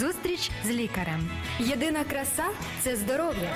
Зустріч з лікарем. Єдина краса це здоров'я.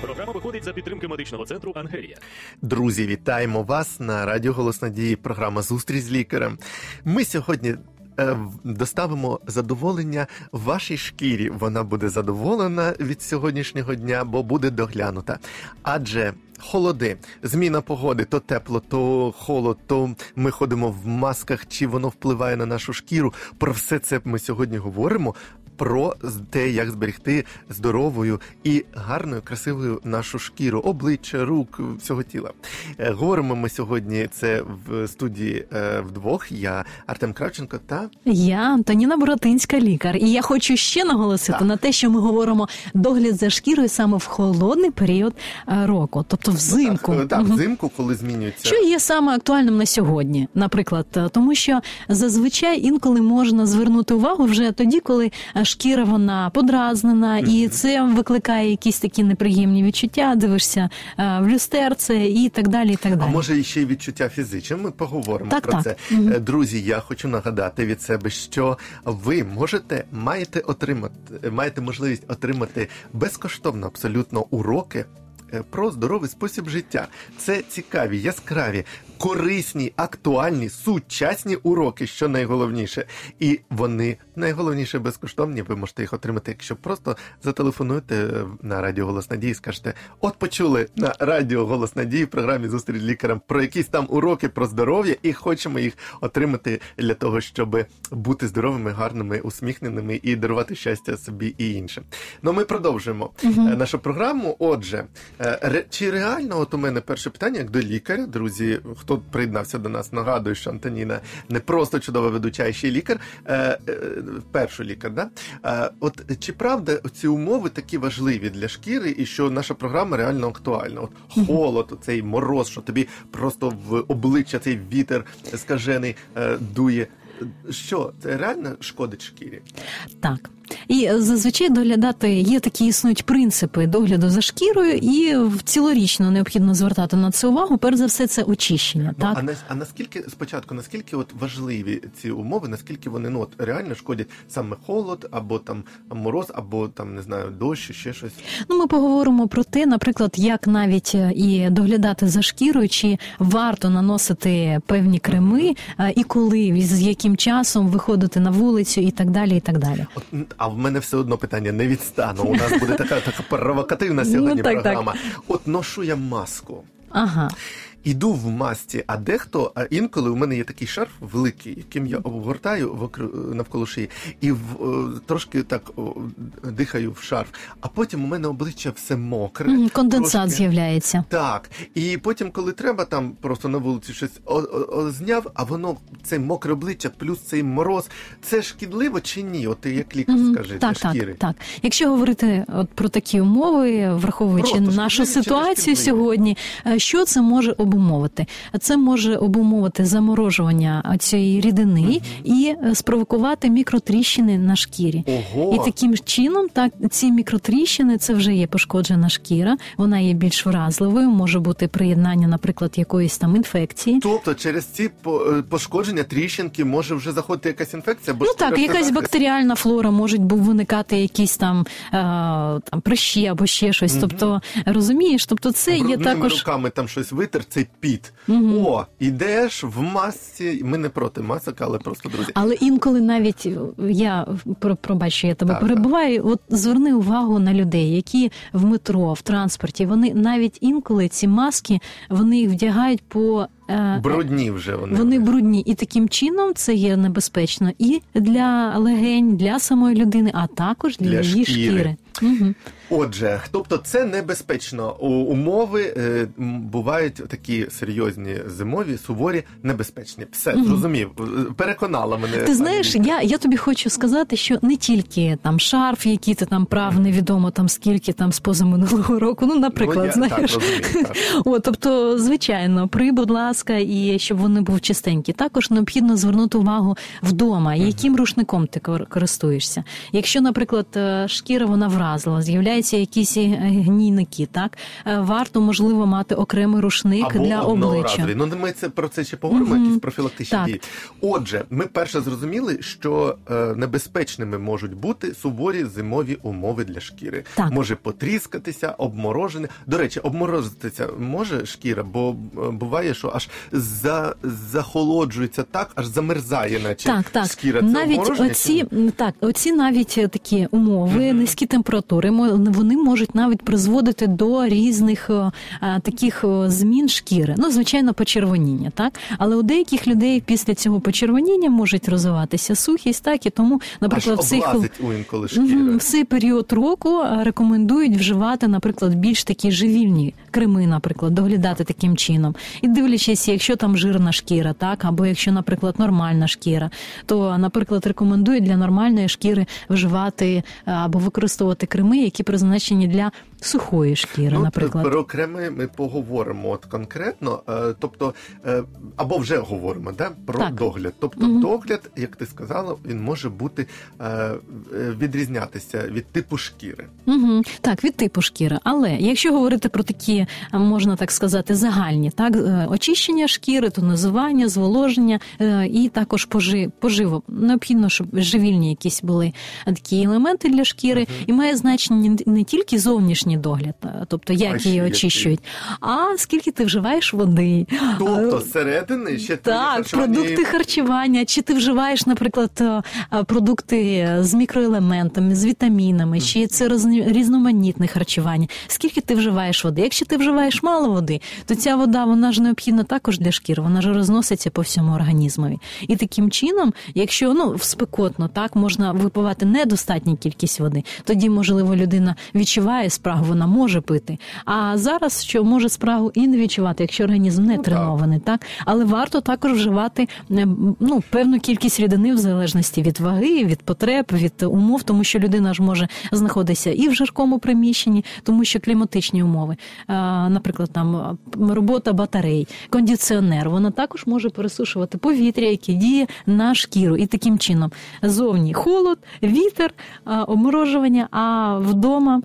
Програма виходить за підтримки медичного центру Ангелія. Друзі, вітаємо вас на радіо Голос Надії. Програма Зустріч з лікарем. Ми сьогодні. Е, Доставимо задоволення вашій шкірі. Вона буде задоволена від сьогоднішнього дня, бо буде доглянута. Адже холоди, зміна погоди, то тепло, то холод, то ми ходимо в масках, чи воно впливає на нашу шкіру. Про все це ми сьогодні говоримо. Про те, як зберегти здоровою і гарною, красивою нашу шкіру, обличчя, рук, всього тіла. Е, Говоримо ми сьогодні це в студії е, вдвох. Я Артем Кравченко та Я Антоніна Боротинська, лікар, і я хочу ще наголосити Так. на те, що ми говоримо догляд за шкірою саме в холодний період е, року, тобто взимку. Так, так, взимку, коли змінюється. Що є саме актуальним на сьогодні, наприклад, тому що зазвичай інколи можна звернути увагу вже тоді, коли шкіра вона подразнена, і це викликає якісь такі неприємні відчуття. Дивишся е, в люстерце і так далі. І так А далі. може і ще й відчуття фізичне. Ми поговоримо Так, про так. це. Е, Друзі, я хочу нагадати від себе, що ви можете маєте отримати, маєте можливість отримати безкоштовно абсолютно уроки. е, Про здоровий спосіб життя це цікаві, яскраві, корисні, актуальні, сучасні уроки, що найголовніше, і вони найголовніше безкоштовні. Ви можете їх отримати, якщо просто зателефонуєте на радіо Голос Надії, і скажете: от почули на радіо Голос Надії в програмі Зустріч лікарем про якісь там уроки про здоров'я, і хочемо їх отримати для того, щоб бути здоровими, гарними, усміхненими і дарувати щастя собі і іншим. Ну ми продовжуємо е, нашу програму. Отже, е, чи реально, от у мене перше питання, як до лікаря, друзі, хто приєднався до нас, нагадую, що Антоніна не просто чудова ведуча, а ще й лікар, е, е, перший лікар, да? Е, от чи правда ці умови такі важливі для шкіри, і що наша програма реально актуальна? От холод, цей мороз, що тобі просто в обличчя цей вітер скажений е, дує. Що це реально шкодить шкірі? Так. І зазвичай доглядати є такі існують принципи догляду за шкірою, і цілорічно необхідно звертати на це увагу. Перш за все, це очищення. Ну, так а, на, а наскільки спочатку, наскільки от важливі ці умови, наскільки вони ну от реально шкодять саме холод, або там мороз, або там не знаю, дощ, ще щось. ну ми поговоримо про те, наприклад, як навіть е, і доглядати за шкірою, чи варто наносити певні креми, е, і коли з яким часом виходити на вулицю, і так далі. І так далі. От, а в мене все одно питання не відстану. У нас буде така така провокативна сьогодні Ну, так, так. програма. От ношу я маску. Ага. Іду в масці, а дехто, а інколи у мене є такий шарф великий, яким я обгортаю вокр- навколо шиї, і в, е, трошки так о, дихаю в шарф. А потім у мене обличчя все мокре. Конденсат трошки. з'являється. Так, і потім, коли треба, там просто на вулиці щось о- о- о- зняв, а воно це мокре обличчя, плюс цей мороз. Це шкідливо чи ні? От ти як лікар скажи так, для шкіри. Так, так. Якщо говорити от про такі умови, враховуючи Просто нашу ситуацію сьогодні, е, що це може обумовити? Це може обумовити заморожування цієї рідини і е, спровокувати мікротріщини на шкірі. Ого! І таким чином, так ці мікротріщини це вже є пошкоджена шкіра, вона є більш вразливою, може бути приєднання, наприклад, якоїсь там інфекції. Тобто через ці е, пошкодження тріщинки може вже заходити якась інфекція, бо Ну так, якась бактеріальна флора, бу- виникати якісь там, е, там прищі або ще щось. Тобто, розумієш, тобто це є також. руками там щось витер, цей піт. Мгм. О, ідеш в масці. Ми не проти масок, але просто друзі. Але інколи навіть е, я про- пробач, я тебе Так, перебуваю. От зверни увагу на людей, які в метро, в транспорті, вони навіть інколи ці маски вони їх вдягають по е, Брудні вже вони. Вони брудні, і таким чином це є небезпечно і для легень, для самої людини, а також для, Для її шкіри. шкіри. Угу. Отже, тобто це небезпечно. У- Умови е, бувають такі серйозні зимові, суворі, небезпечні. Все Мгм. зрозумів. Е, Переконала мене. Ти знаєш, я, я тобі хочу сказати, що не тільки там шарф, який ти там прав, невідомо там скільки там з позаминулого року. Ну, наприклад, Ну, я- знаєш. так, розумію, так. О, тобто, звичайно, при, будь ласка, і щоб вони був чистенькі. Також необхідно звернути увагу вдома, яким рушником ти кор- користуєшся. Якщо, наприклад, е, шкіра вона вразлива, подразла, з'являються якісь е, гнійники, так е, варто можливо мати окремий рушник Або для обличчя. Ну ми це про це ще поговоримо. Мгм. Якісь профілактичні Так. дії. Отже, ми перше зрозуміли, що е, небезпечними можуть бути суворі зимові умови для шкіри. Так. Може потріскатися, обморожене. До речі, обморозитися може шкіра, бо е, буває, що аж за захолоджується так, аж замерзає, наче Так, так. шкіра. Це навіть обмороження чи оці так, оці навіть такі умови, низькі температури, вони можуть навіть призводити до різних е, е, таких е, змін шкіри. Ну, звичайно, почервоніння, так. Але у деяких людей після цього почервоніння можуть розвиватися сухість, так і тому, наприклад, аж в цей інколи В цей період року рекомендують вживати, наприклад, більш такі живільні креми, наприклад, доглядати таким чином. І дивлячись, якщо там жирна шкіра, так або якщо, наприклад, нормальна шкіра, то, наприклад, рекомендують для нормальної шкіри вживати або використовувати креми, які призначені для сухої шкіри, Ну, наприклад. про креми ми поговоримо от конкретно, е, тобто е, або вже говоримо да, про Так. догляд. Тобто, Мгм. догляд, як ти сказала, він може бути е, відрізнятися від типу шкіри. Угу. Так, від типу шкіри. Але якщо говорити про такі, можна так сказати, загальні, так очищення шкіри, тонизування, зволоження і також пожи, поживо. Необхідно, щоб живільні якісь були такі елементи для шкіри, і має значення не тільки зовнішній догляд, тобто як її очищують, а скільки ти вживаєш води. Тобто, А, зсередини ще так, харчування продукти харчування. Чи ти вживаєш, наприклад, е, е, продукти з мікроелементами, з вітамінами, чи це різноманітне харчування? Скільки ти вживаєш води? Якщо ти вживаєш мало води, то ця вода вона ж необхідна також для шкіри, вона ж розноситься по всьому організмові. І таким чином, якщо ну спекотно так можна випивати недостатню кількість води, тоді можливо людина відчуває спрагу, вона може пити. А зараз що може спрагу і не відчувати, якщо організм не Ну, тренований, так але варто також вживати е, ну певну кількість рідини в залежності від ваги, від потреб, від умов, тому що людина ж може знаходитися і в жаркому приміщенні, тому що кліматичні умови, наприклад, там робота батарей, кондиціонер, вона також може пересушувати повітря, яке діє на шкіру, і таким чином зовні холод, вітер, обморожування, а вдома. Roma.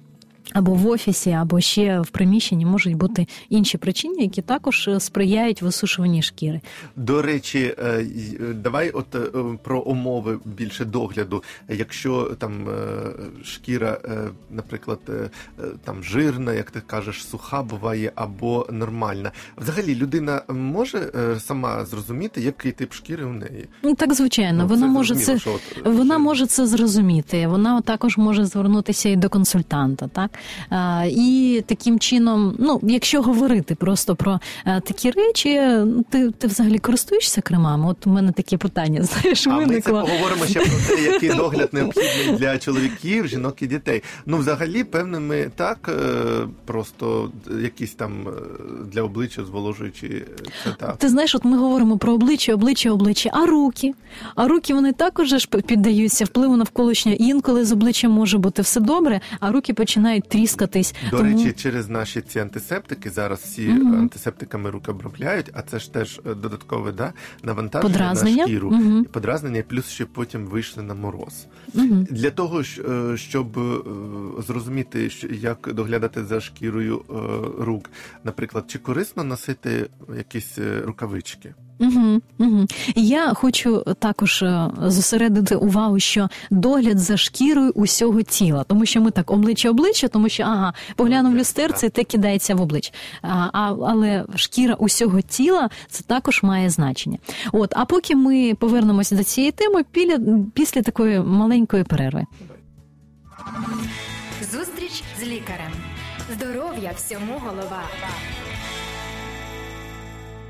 Або в офісі, або ще в приміщенні можуть бути інші причини, які також е, сприяють висушуванні шкіри. До речі, е, е, давай от про умови більше догляду. Якщо там шкіра, наприклад, там жирна, як ти кажеш, суха буває або нормальна. Взагалі людина може сама зрозуміти, який тип шкіри у неї. Ну так звичайно, Ну, вона може це от, вона жирна. може це зрозуміти. Вона також може звернутися і до консультанта, так і таким чином, ну якщо говорити просто про такі речі, ти, ти взагалі користуєшся кремами? От у мене таке питання, знаєш, А ми це поговоримо ще про те, який догляд необхідний для чоловіків, жінок і дітей. Ну, взагалі, певними так, е, просто якісь там е, для обличчя зволожуючі е, це так. Ти знаєш, от ми говоримо про обличчя, обличчя, обличчя, а руки. А руки вони також ж піддаються впливу навколишнього. Інколи з обличчям може бути все добре, а руки починають тріскатись. До Тому... речі, через наші ці антисептики зараз всі Мгм. антисептиками руки обробляють, а це ж теж е, додаткове да, навантаження Подразнення. на шкіру. І Подразнення, плюс ще потім вийшли на мороз. Мгм. Для того, е, щоб е, зрозуміти, як доглядати за шкірою рук, наприклад, чи корисно носити якісь рукавички? Угу, угу. Я хочу також е, зосередити увагу, що догляд за шкірою усього тіла, тому що ми так обличчя обличчя, тому що ага, поглянув в люстерце, і те кидається в обличчя. А, а, але шкіра усього тіла це також має значення. От, а поки ми повернемося до цієї теми після, після такої маленької перерви. Зустріч з лікарем. Здоров'я всьому голова.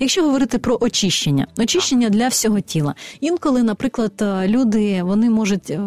Якщо говорити про очищення, очищення для всього тіла. Інколи, наприклад, е, люди вони можуть е,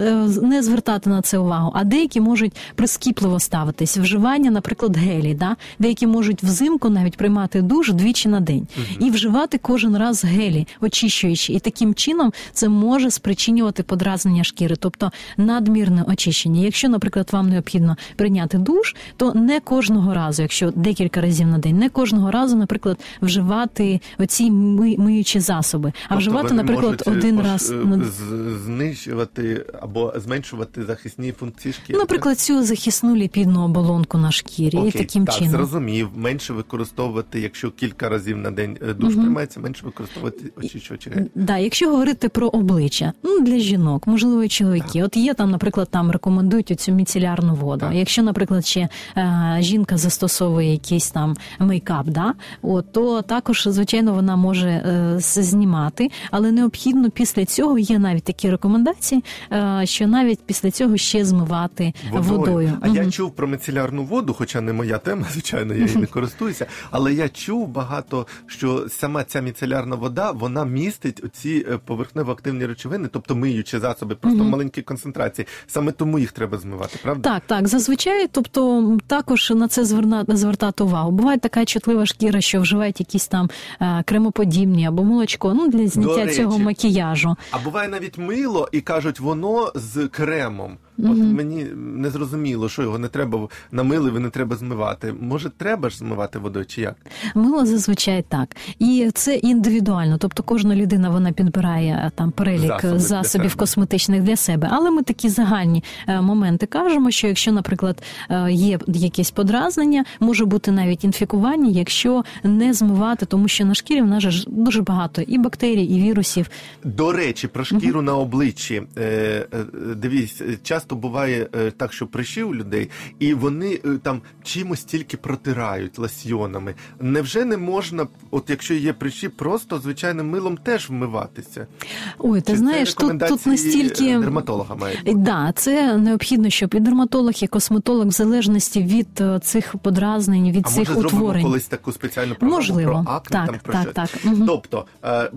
е, не звертати на це увагу, а деякі можуть прискіпливо ставитись. Вживання, наприклад, гелі, да? деякі можуть взимку навіть приймати душ двічі на день і вживати кожен раз гелі, очищуючи. І таким чином це може спричинювати подразнення шкіри, тобто надмірне очищення. Якщо, наприклад, вам необхідно прийняти душ, то не кожного разу, якщо декілька разів на день, не кожного разу, наприклад, вживати вживати оці ми, миючі засоби, а Тобто вживати, наприклад, один раз пош- на е, знищувати або зменшувати захисні функції шкіри. Наприклад, цю захисну ліпідну оболонку на шкірі, Окей, і таким так, чином. зрозумів. Менше використовувати, якщо кілька разів на день е, душ Мгм. приймається, менше використовувати очищувачі. Да, якщо говорити про обличчя, ну для жінок, можливо, і чоловіки. От є там, наприклад, там рекомендують оцю міцелярну воду. Так. Якщо, наприклад, ще е, жінка застосовує якийсь там мейкап, да, от, то також, звичайно, вона може е, знімати, але необхідно після цього є навіть такі рекомендації, е, що навіть після цього ще змивати водою. А я чув про міцелярну воду, хоча не моя тема, звичайно, я її не користуюся. Але я чув багато, що сама ця міцелярна вода вона містить оці е, поверхнево-активні речовини, тобто миючі засоби, просто в Мгм. маленькій концентрації. Саме тому їх треба змивати, правда? Так, так, зазвичай, тобто також на це звертати увагу. Буває така чутлива шкіра, що вживають якісь там е, кремоподібні або молочко, ну для зняття цього макіяжу. А буває навіть мило, і кажуть, воно з кремом. От мені не зрозуміло, що його не треба намилив, не треба змивати. Може, треба ж змивати водою, чи як? Мило зазвичай так. І це індивідуально. Тобто кожна людина вона підбирає е, там перелік Засоби для засобів себе. косметичних для себе. Але ми такі загальні е, моменти кажемо, що якщо, наприклад, е, є якесь подразнення, може бути навіть інфікування, якщо не змивати, тому що на шкірі в нас ж дуже багато і бактерій, і вірусів. До речі, про шкіру на обличчі. Дивись, е, часто буває е, так, що прищі у людей, і вони е, там чимось тільки протирають ласьйонами. Невже не можна, от якщо є прищі, просто звичайним милом теж вмиватися? Ой, ти Чи знаєш, це тут, тут настільки е, дерматолога має бути? Да, це необхідно, щоб і дерматолог, і косметолог, в залежності від цих подразнень, від А цих може утворень. колись таку спеціальну програму Можливо, про акне, так, там про так, щось? так. Тобто,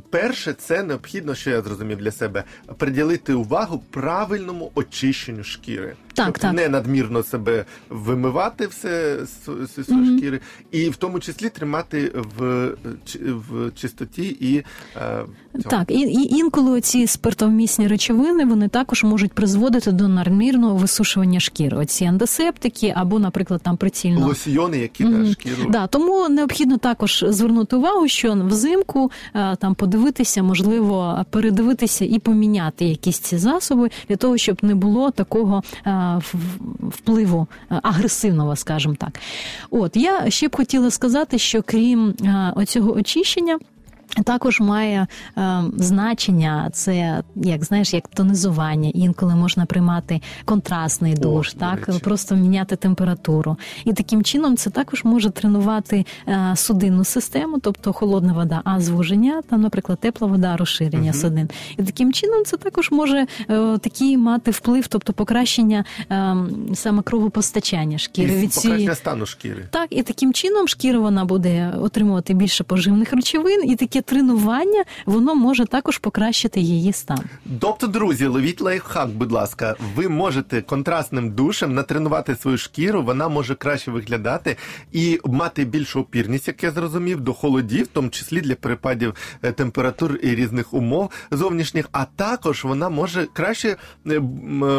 перше, це необхідно, що я зрозумів для себе, приділити увагу правильному очищенню шкіри. Так, тобто так. не надмірно себе вимивати все з Мгм. шкіри, і в тому числі тримати в, в чистоті і е. Так, і, і інколи ці спиртовмісні речовини вони також можуть призводити до надмірного висушування шкіри. Оці антисептики або, наприклад, там прицільно. лосьйони, які Мгм. на шкіру. Да, тому необхідно також звернути увагу, що взимку е, там подивитися, можливо, передивитися і поміняти якісь ці засоби для того, щоб не було такого е, впливу е, агресивного, скажімо так. От я ще б хотіла сказати, що крім е, оцього очищення. Також має е, значення це, як знаєш, як тонизування. Інколи можна приймати контрастний душ, до так речі. просто міняти температуру. І таким чином це також може тренувати е, судинну систему, тобто холодна вода, а звуження, там, наприклад, тепла вода, розширення Мгм. судин. І таким чином це також може е, такий мати вплив, тобто покращення е, саме кровопостачання шкіри І від покращення стану шкіри. Так, і таким чином шкіра вона буде отримувати більше поживних речовин, і таке тренування воно може також покращити її стан. Тобто, друзі, ловіть лайфхак, будь ласка. Ви можете контрастним душем натренувати свою шкіру, вона може краще виглядати і мати більшу опірність, як я зрозумів, до холодів, в тому числі для перепадів е, температур і різних умов зовнішніх. А також вона може краще е, е,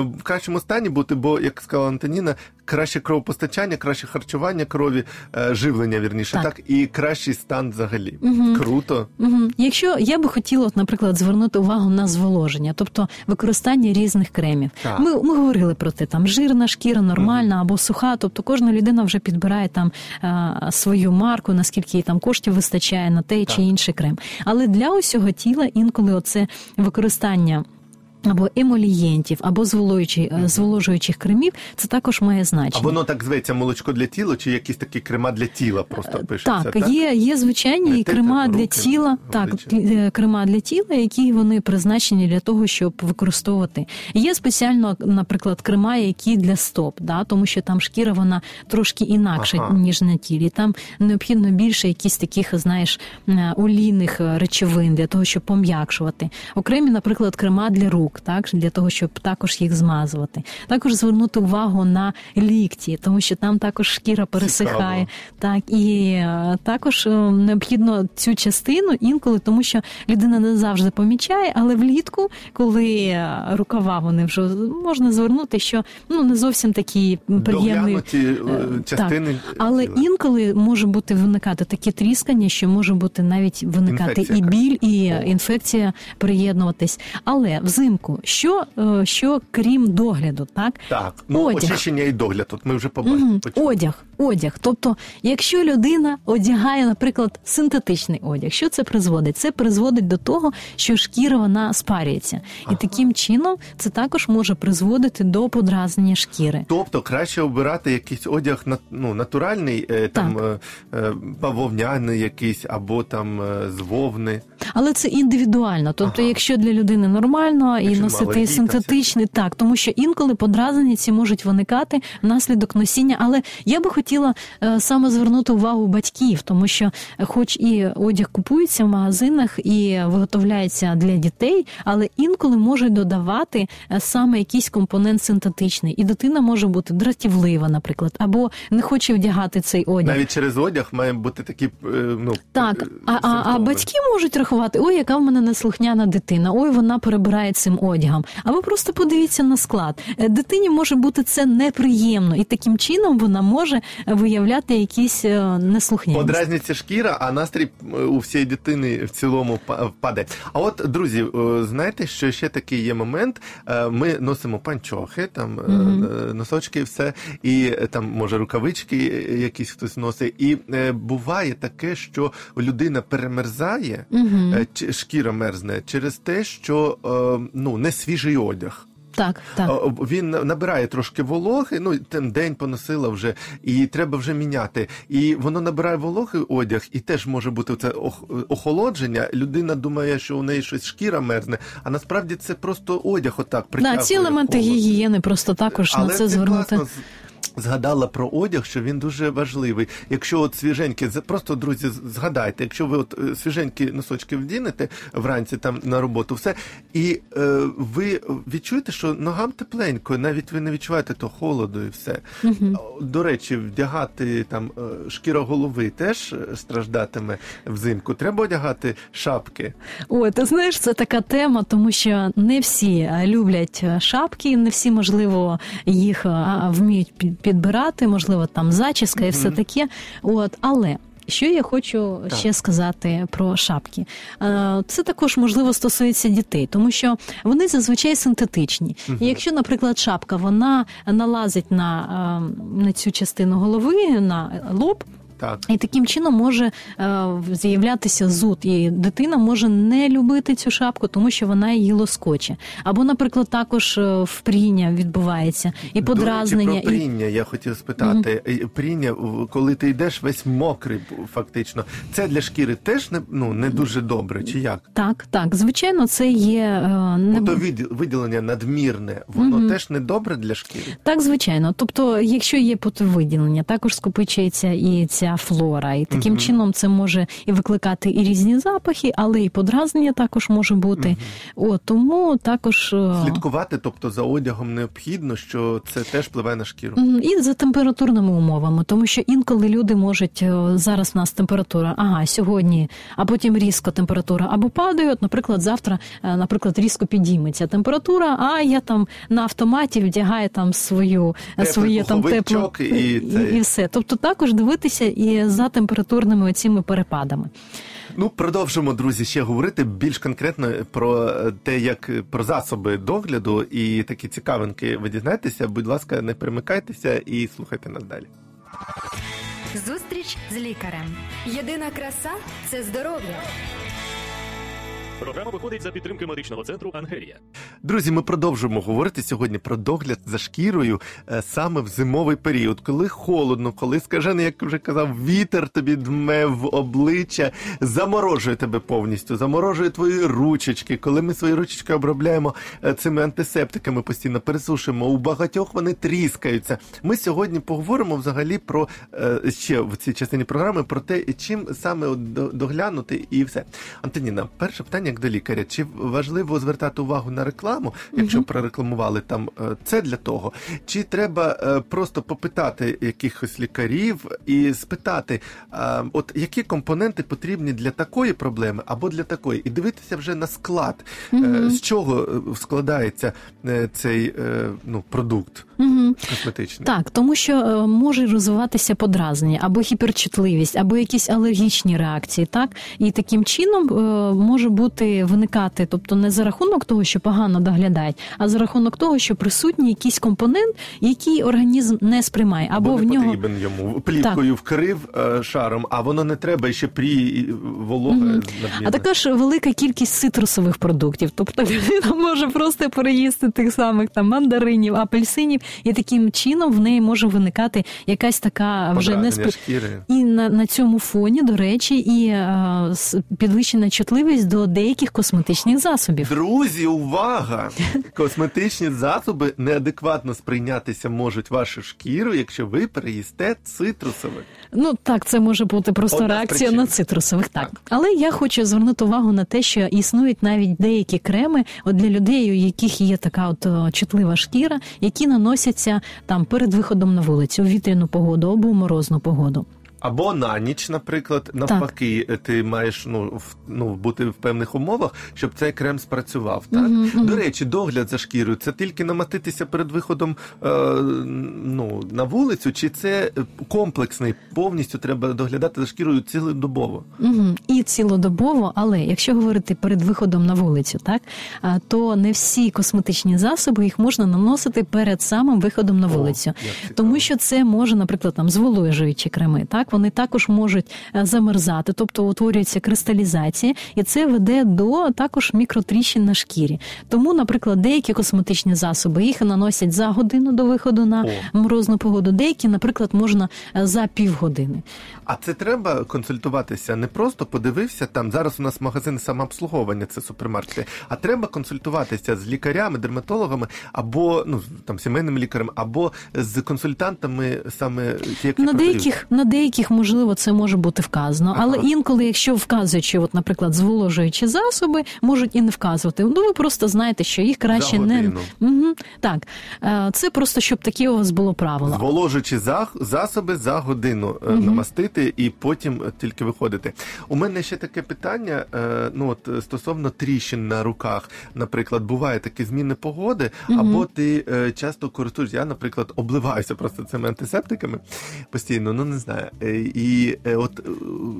в кращому стані бути, бо, як сказала Антоніна, краще кровопостачання, краще харчування крові, е, живлення вірніше, Так. так, і кращий стан взагалі. Мгм. Круто. Угу. Якщо я би хотіла, от, наприклад, звернути увагу на зволоження, тобто використання різних кремів. Так. Ми, ми говорили про те, там жирна шкіра, нормальна або суха. Тобто кожна людина вже підбирає там а, свою марку, наскільки їй там коштів вистачає на той Так. чи інший крем. Але для усього тіла інколи оце використання. Або емолієнтів, або зволожуючих, зволожуючих кремів, це також має А значення. воно так зветься молочко для тіла, чи якісь такі крема для тіла просто пишеться? Е, Так, є, є звичайні Мити крема треба для руки, тіла, так е, крема для тіла, які вони призначені для того, щоб використовувати. Є спеціально, наприклад, крема, які для стоп, да, тому що там шкіра вона трошки інакша, Ага. ніж на тілі. Там необхідно більше якісь таких, знаєш, е, олійних е, речовин для того, щоб пом'якшувати. Окремі, наприклад, крема для рук. Рук, так для того, щоб також їх змазувати. Також звернути увагу на лікті, тому що там також шкіра пересихає. Так і е, також е, необхідно цю частину інколи, тому що людина не завжди помічає, але влітку, коли е, рукава вони вже можна звернути, що ну не зовсім такі приємні. Частини. Так. Але інколи може бути виникати такі тріскання, що може бути навіть виникати Інфекція і біль, і інфекція приєднуватись. Але взимку, що, е, що крім догляду, так? Так, ну Одяг. очищення і догляд. Тут ми вже побачили. Почули. Одяг, одяг. Тобто, якщо людина одягає, наприклад, синтетичний одяг, що це призводить? Це призводить до того, що шкіра вона спарюється, і таким чином це також може призводити до подразнення шкіри. Тобто краще обирати якийсь одяг на- ну, натуральний, е, там е, е, бавовняний якийсь, або там е, з вовни. Але це індивідуально. Тобто, Ага. якщо для людини нормально і Якщо носити синтетичний, так тому що інколи подразнення ці можуть виникати внаслідок носіння. Але я би хотіла е, саме звернути увагу батьків, тому що, хоч і одяг купується в магазинах і виготовляється для дітей, але інколи можуть додавати е, саме якийсь компонент синтетичний, і дитина може бути дратівлива, наприклад, або не хоче вдягати цей одяг. Навіть через одяг має бути такі, е, ну Так, а, а, а батьки можуть рахувати, ой, яка в мене неслухняна дитина, ой, вона перебирає цим одягом. А ви просто подивіться на склад. Дитині може бути це неприємно, і таким чином вона може виявляти якісь е, неслухняність. Подразніться шкіра, а настрій е, у всієї дитини в цілому па- впаде. А от, друзі, е, знаєте, що ще такий є момент? Ми носимо панчохи, там е, носочки, і все, і там може рукавички якісь хтось носить. І буває таке, що людина перемерзає, е, шкіра мерзне через те, що ну не свіжий одяг. Так, так. Він набирає трошки вологи, ну тим день поносила вже, і треба вже міняти. І воно набирає вологи одяг, і теж може бути це охолодження. Людина думає, що у неї щось шкіра мерзне, а насправді це просто одяг отак Да, притягує. ці елементи холод. гігієни просто також Але на це ти звернути. класно Згадала про одяг, що він дуже важливий. Якщо от свіженькі, просто друзі, згадайте, якщо ви от е, свіженькі носочки вдінете вранці там на роботу, все, і е, ви відчуєте, що ногам тепленько, навіть ви не відчуваєте того холоду і все. Мгм. До речі, вдягати там е, шкіра голови теж е, страждатиме взимку. Треба одягати шапки. Ой, ти знаєш, це така тема, тому що не всі люблять шапки, не всі, можливо, їх вміють підбирати, можливо, там зачіска і все таке. От, але. Що я хочу Так. ще сказати про шапки? Е, Це також можливо стосується дітей, тому що вони зазвичай синтетичні. І якщо, наприклад, шапка вона налазить на, е, на цю частину голови, на лоб, Так. і таким чином може е, з'являтися зуд, і дитина може не любити цю шапку, тому що вона її лоскоче. Або, наприклад, також е, впріння відбувається і подразнення. До речі, про і... пріння я хотів спитати. Е, Пріння, коли ти йдеш весь мокрий, фактично, це для шкіри теж не, ну, не дуже добре, чи як? Так, так, звичайно, це є е, не... Відділ- виділення надмірне, воно Мгм. теж не добре для шкіри. Так, звичайно. Тобто, якщо є потовиділення, також скопичується і ця флора, і таким Мгм. чином це може і викликати і різні запахи, але і подразнення також може бути. От тому також е, Слідкувати, тобто за одягом необхідно, що це теж впливає на шкіру. І за температурними умовами, тому що інколи люди можуть е, зараз у нас температура, ага, сьогодні, а потім різко температура або падає. От, наприклад, завтра, е, наприклад, різко підійметься температура, а я там на автоматі вдягаю там свою Теплий своє там тепло і і, і все. Тобто також дивитися і за температурними оціми перепадами. Ну, продовжимо, друзі, ще говорити більш конкретно про е, те, як е, про засоби догляду і такі цікавинки ви дізнаєтеся. Будь ласка, не перемикайтеся і слухайте нас далі. Зустріч з лікарем. Єдина краса це здоров'я. Програма виходить за підтримки медичного центру Ангелія. Друзі, ми продовжуємо говорити сьогодні про догляд за шкірою е, саме в зимовий період, коли холодно, коли скажений, як вже казав, вітер тобі дме в обличчя, заморожує тебе повністю, заморожує твої ручечки. Коли ми свої ручечки обробляємо е, цими антисептиками, постійно пересушуємо, у багатьох вони тріскаються. Ми сьогодні поговоримо взагалі про е, ще в цій частині програми про те, чим саме доглянути і все. Антоніна, перше питання як до лікаря, чи важливо звертати увагу на рекламу, якщо прорекламували там е, це для того, чи треба е, просто попитати якихось лікарів і спитати, е, от які компоненти потрібні для такої проблеми або для такої, і дивитися вже на склад, е, з чого складається цей ну, продукт Угу. косметичний. Так, тому що е, може розвиватися подразнення або гіперчутливість, або якісь алергічні реакції, так і таким чином е, може бути виникати, тобто не за рахунок того, що погано доглядають, а за рахунок того, що присутній якийсь компонент, який організм не сприймає, або Бо в не нього потрібен йому плівкою вкрив е, шаром, а воно не треба і ще прі волога надмірна. А також велика кількість цитрусових продуктів. Тобто людина може просто переїсти тих самих там мандаринів, апельсинів, і таким чином в неї може виникати якась така вже не шкіри. І на, на цьому фоні, до речі, і е, с- підвищена чутливість до деяких косметичних засобів. Друзі, увага! Косметичні засоби неадекватно сприйнятися можуть вашу шкіру, якщо ви переїсте цитрусових. Ну так, це може бути просто Одна реакція причин. на цитрусових. Так. Так. але я хочу звернути увагу на те, що існують навіть деякі креми от для людей, у яких є така от чутлива шкіра, які наносяться там перед виходом на вулицю в вітряну погоду або в морозну погоду. Або на ніч, наприклад, навпаки, ти маєш ну, в, ну, бути в певних умовах, щоб цей крем спрацював. Так? Мгм. До речі, догляд за шкірою це тільки намаститися перед виходом е, ну, на вулицю, чи це комплексний, повністю треба доглядати за шкірою цілодобово? Угу. І цілодобово, але якщо говорити перед виходом на вулицю, так то не всі косметичні засоби їх можна наносити перед самим виходом на вулицю, цікаво. тому що це може, наприклад, там зволожуючі креми. Так вони також можуть е, замерзати, тобто утворюється кристалізація, і це веде до також мікротріщин на шкірі. Тому, наприклад, деякі косметичні засоби їх наносять за годину до виходу на О. морозну погоду. Деякі, наприклад, можна е, за півгодини. А це треба консультуватися. Не просто подивився там. Зараз у нас магазини самообслуговування, це супермаркети. А треба консультуватися з лікарями, дерматологами або ну там сімейними лікарем, або з консультантами саме які На продають. деяких, на деяких, можливо, це може бути вказано, але Ага. інколи, якщо вказуючи, от, наприклад, зволожуючі засоби, можуть і не вказувати. Ну, ви просто знаєте, що їх краще не угу. так. Е, Це просто щоб таке у вас було правило. Зволожуючи за, засоби за годину е, намастити і потім тільки виходити. У мене ще таке питання. е, Ну от стосовно тріщин на руках, наприклад, буває такі зміни погоди, або ти часто користуєшся. Я, наприклад, обливаюся просто цими антисептиками постійно. Ну не знаю. Е, І е, от е,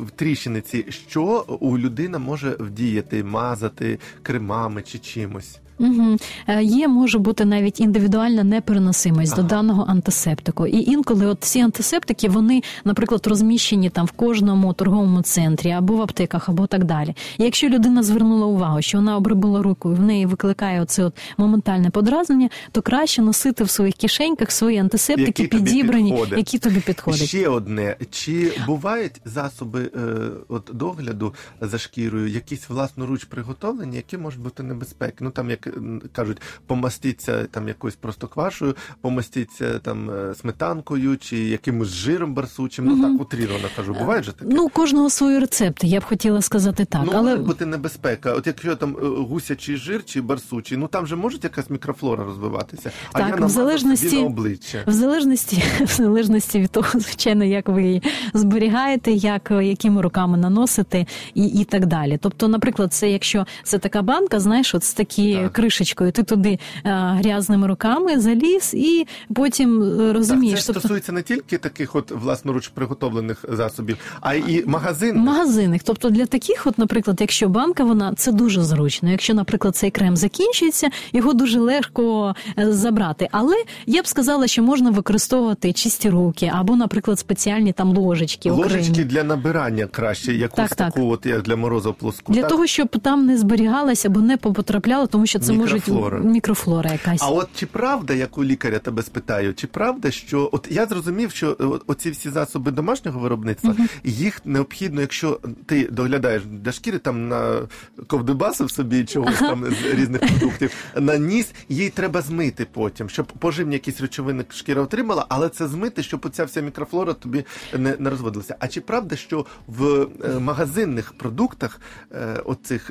в тріщини ці, що у людина може вдіяти, мазати кремами чи чимось. Угу. Є може бути навіть індивідуальна непереносимість до даного антисептику. І інколи от ці антисептики, вони, наприклад, розміщені там в кожному торговому центрі або в аптеках, або так далі. І якщо людина звернула увагу, що вона обробила руку і в неї викликає оце от моментальне подразнення, то краще носити в своїх кишеньках свої антисептики Які підібрані, підходять. які тобі підходять. Ще одне: чи бувають засоби е, от догляду за шкірою, якісь власноруч приготовлені, які можуть бути небезпеки? Ну там як кажуть, помастіться там якоюсь просто квашею, помастіться там е, сметанкою чи якимось жиром барсучим. Ну так утріровано кажу. Буває же таке? Ну, кожного свої рецепти, я б хотіла сказати так. ну, але може бути небезпека. От якщо там е, гусячий жир чи барсучий, ну там же може якась мікрофлора розвиватися. а Так, я в залежності- на обличчя. В залежності, в залежності від того, звичайно, як ви її зберігаєте, як якими руками наносите і, і так далі. Тобто, наприклад, це якщо це така банка, знаєш, от з такі Так. Кришечкою, ти туди е, грязними руками заліз і потім е, розумієш. Так, це тобто, стосується не тільки таких от власноруч приготовлених засобів, а й магазин. Магазинних, тобто для таких, от, наприклад, якщо банка, вона це дуже зручно. Якщо, наприклад, цей крем закінчується, його дуже легко е, забрати. Але я б сказала, що можна використовувати чисті руки або, наприклад, спеціальні там ложечки. окремі. Ложечки для набирання краще, якусь Так, так. таку, от як для морозу плоску. Для так? того, щоб там не зберігалася або не потрапляла, тому що це Мікрофлора. може мікрофлора якась. А от чи правда, як у лікаря тебе спитаю, чи правда, що от я зрозумів, що е, оці всі засоби домашнього виробництва, їх необхідно, якщо ти доглядаєш для шкіри там на ковдибасив собі чогось там з різних продуктів, наніс, їй треба змити потім, щоб поживні якісь речовини шкіра отримала, але це змити, щоб оця вся мікрофлора тобі не, не розводилася. А чи правда, що в е, магазинних продуктах е, оцих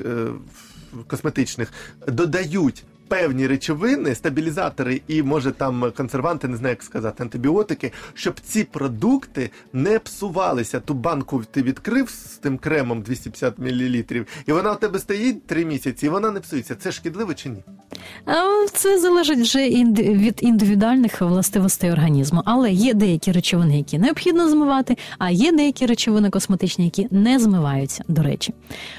косметичних додають. Певні речовини, стабілізатори і може там консерванти, не знаю, як сказати, антибіотики, щоб ці продукти не псувалися. Ту банку ти відкрив з тим кремом 250 мл, і вона у тебе стоїть три місяці, і вона не псується. Це шкідливо чи ні? Це залежить вже від індивідуальних властивостей організму. Але є деякі речовини, які необхідно змивати, а є деякі речовини косметичні, які не змиваються, до речі.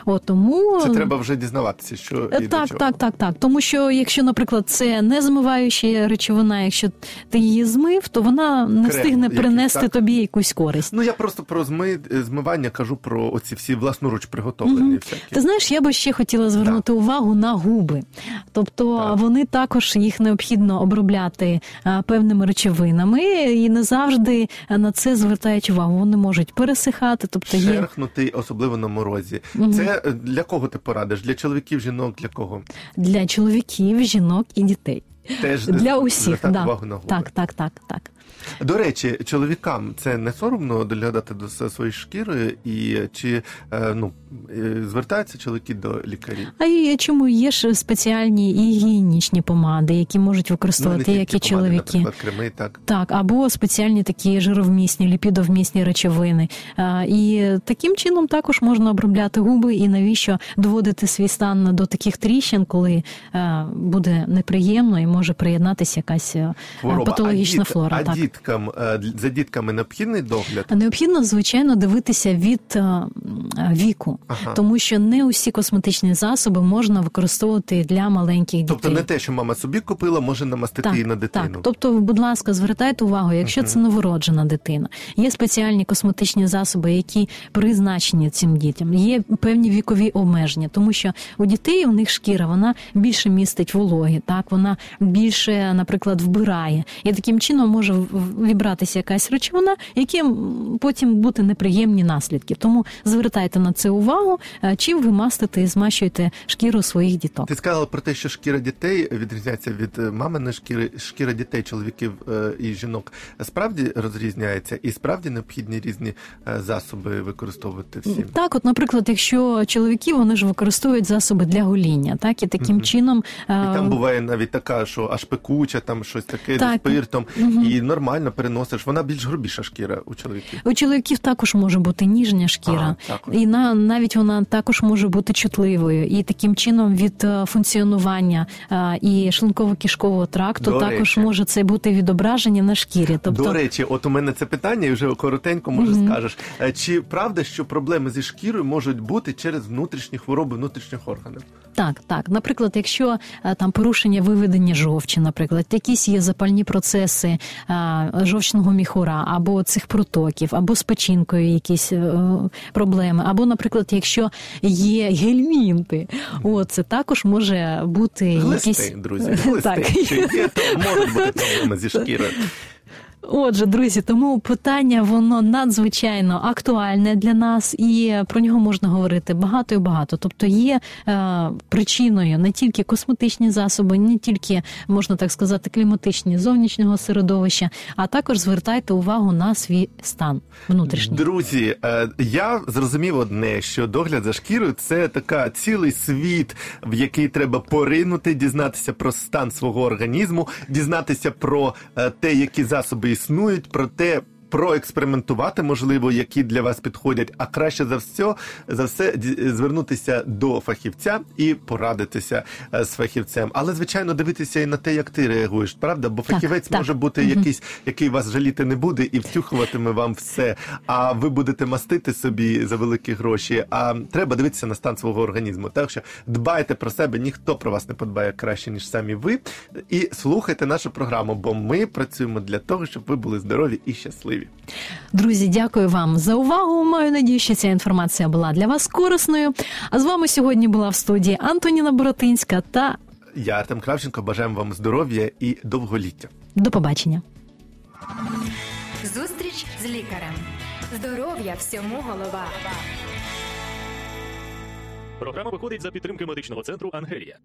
От тому Це треба вже дізнаватися, що і Е, до Так, чого. так, так, так. Тому що якщо, наприклад, це не змиваюча речовина, якщо ти її змив, то вона не Крем встигне принести так? тобі якусь користь. Ну я просто про зми... змивання кажу про оці всі власноруч приготовлені. Мгм. Всякі. Ти знаєш, я би ще хотіла звернути увагу на губи. Тобто Так. вони також їх необхідно обробляти певними речовинами, і не завжди на це звертають увагу. Вони можуть пересихати, тобто є Шерхнутий, особливо на морозі. Угу. Це е, для кого ти порадиш? Для чоловіків, жінок, для кого? для чоловіків, жінок і дітей. Теж Для усіх, да. увагу на так, так, так, так. До речі, чоловікам це не соромно доглядати до своєї шкіри, і чи е, ну е, звертаються чоловіки до лікарів? А і чому є ж спеціальні і гігієнічні помади, які можуть використовувати Ну, як і помади, чоловіки. наприклад, креми, так. Так, або спеціальні такі жировмісні, ліпідовмісні речовини. І таким чином також можна обробляти губи, і навіщо доводити свій стан до таких тріщин, коли буде неприємно і може приєднатися якась Хвороба. патологічна а діт- флора. А так. Діткам е, за дітками необхідний догляд? Необхідно, звичайно, дивитися від віку, Ага. тому що не усі косметичні засоби можна використовувати для маленьких дітей. Тобто не те, що мама собі купила, може намастити і на дитину. Так, тобто, будь ласка, звертайте увагу, якщо це новороджена дитина. Є спеціальні косметичні засоби, які призначені цим дітям. Є певні вікові обмеження, тому що у дітей у них шкіра вона більше містить вологи, так вона більше, наприклад, вбирає, і таким чином може в- вібратися якась речовина, які потім бути неприємні наслідки. Тому звертайте на це увагу, е, чим ви мастите і змащуєте шкіру своїх діток. Ти сказала про те, що шкіра дітей відрізняється від е, маминої шкіри. Шкіра дітей, чоловіків е, і жінок справді розрізняється, і справді необхідні різні засоби використовувати всім. Так, от, наприклад, якщо чоловіки вони ж використовують засоби для гоління, так і таким чином І там буває навіть така, що аж пекуча, там щось таке Так. зі спиртом, і нормально переносиш. Вона більш грубіша шкіра у чоловіків. у чоловіків також може бути ніжня шкіра, А, і на навіть вона також може бути чутливою, і таким чином від е, функціонування е, і шлунково-кишкового тракту До також речі. може це бути відображення на шкірі. Тобто До речі, от у мене це питання, і вже коротенько може скажеш. Е, Чи правда, що проблеми зі шкірою можуть бути через внутрішні хвороби внутрішніх органів? Так, так. Наприклад, якщо е, там порушення виведення жовчі, наприклад, якісь є запальні процеси е, жовчного міхура, або цих протоків, або з печінкою якісь е, проблеми, або, наприклад, якщо є гельмінти, о, це також може бути Глисти, якісь друзі, глисти. Так. Що є, то можуть бути проблеми зі шкірою. Отже, друзі, тому питання воно надзвичайно актуальне для нас, і про нього можна говорити багато і багато. Тобто є е, причиною не тільки косметичні засоби, не тільки можна так сказати, кліматичні зовнішнього середовища, а також звертайте увагу на свій стан внутрішній. Друзі, е, я зрозумів одне, що догляд за шкірою це така цілий світ, в який треба поринути, дізнатися про стан свого організму, дізнатися про е, те, які засоби існують, про те. Проекспериментувати, можливо, які для вас підходять, а краще за все за все звернутися до фахівця і порадитися е, з фахівцем. Але звичайно дивитися і на те, як ти реагуєш, правда? Бо фахівець так. може бути якийсь, який вас жаліти не буде і втюхуватиме вам все. А ви будете мастити собі за великі гроші. А треба дивитися на стан свого організму. Так що дбайте про себе, ніхто про вас не подбає краще ніж самі ви. І слухайте нашу програму, бо ми працюємо для того, щоб ви були здорові і щасливі. Друзі, дякую вам за увагу. Маю надію, що ця інформація була для вас корисною. А з вами сьогодні була в студії Антоніна Боротинська та Я Артем Кравченко. Бажаємо вам здоров'я і довголіття. до побачення. Зустріч з лікарем. Здоров'я всьому голова. Програма виходить за підтримки медичного центру Ангелія.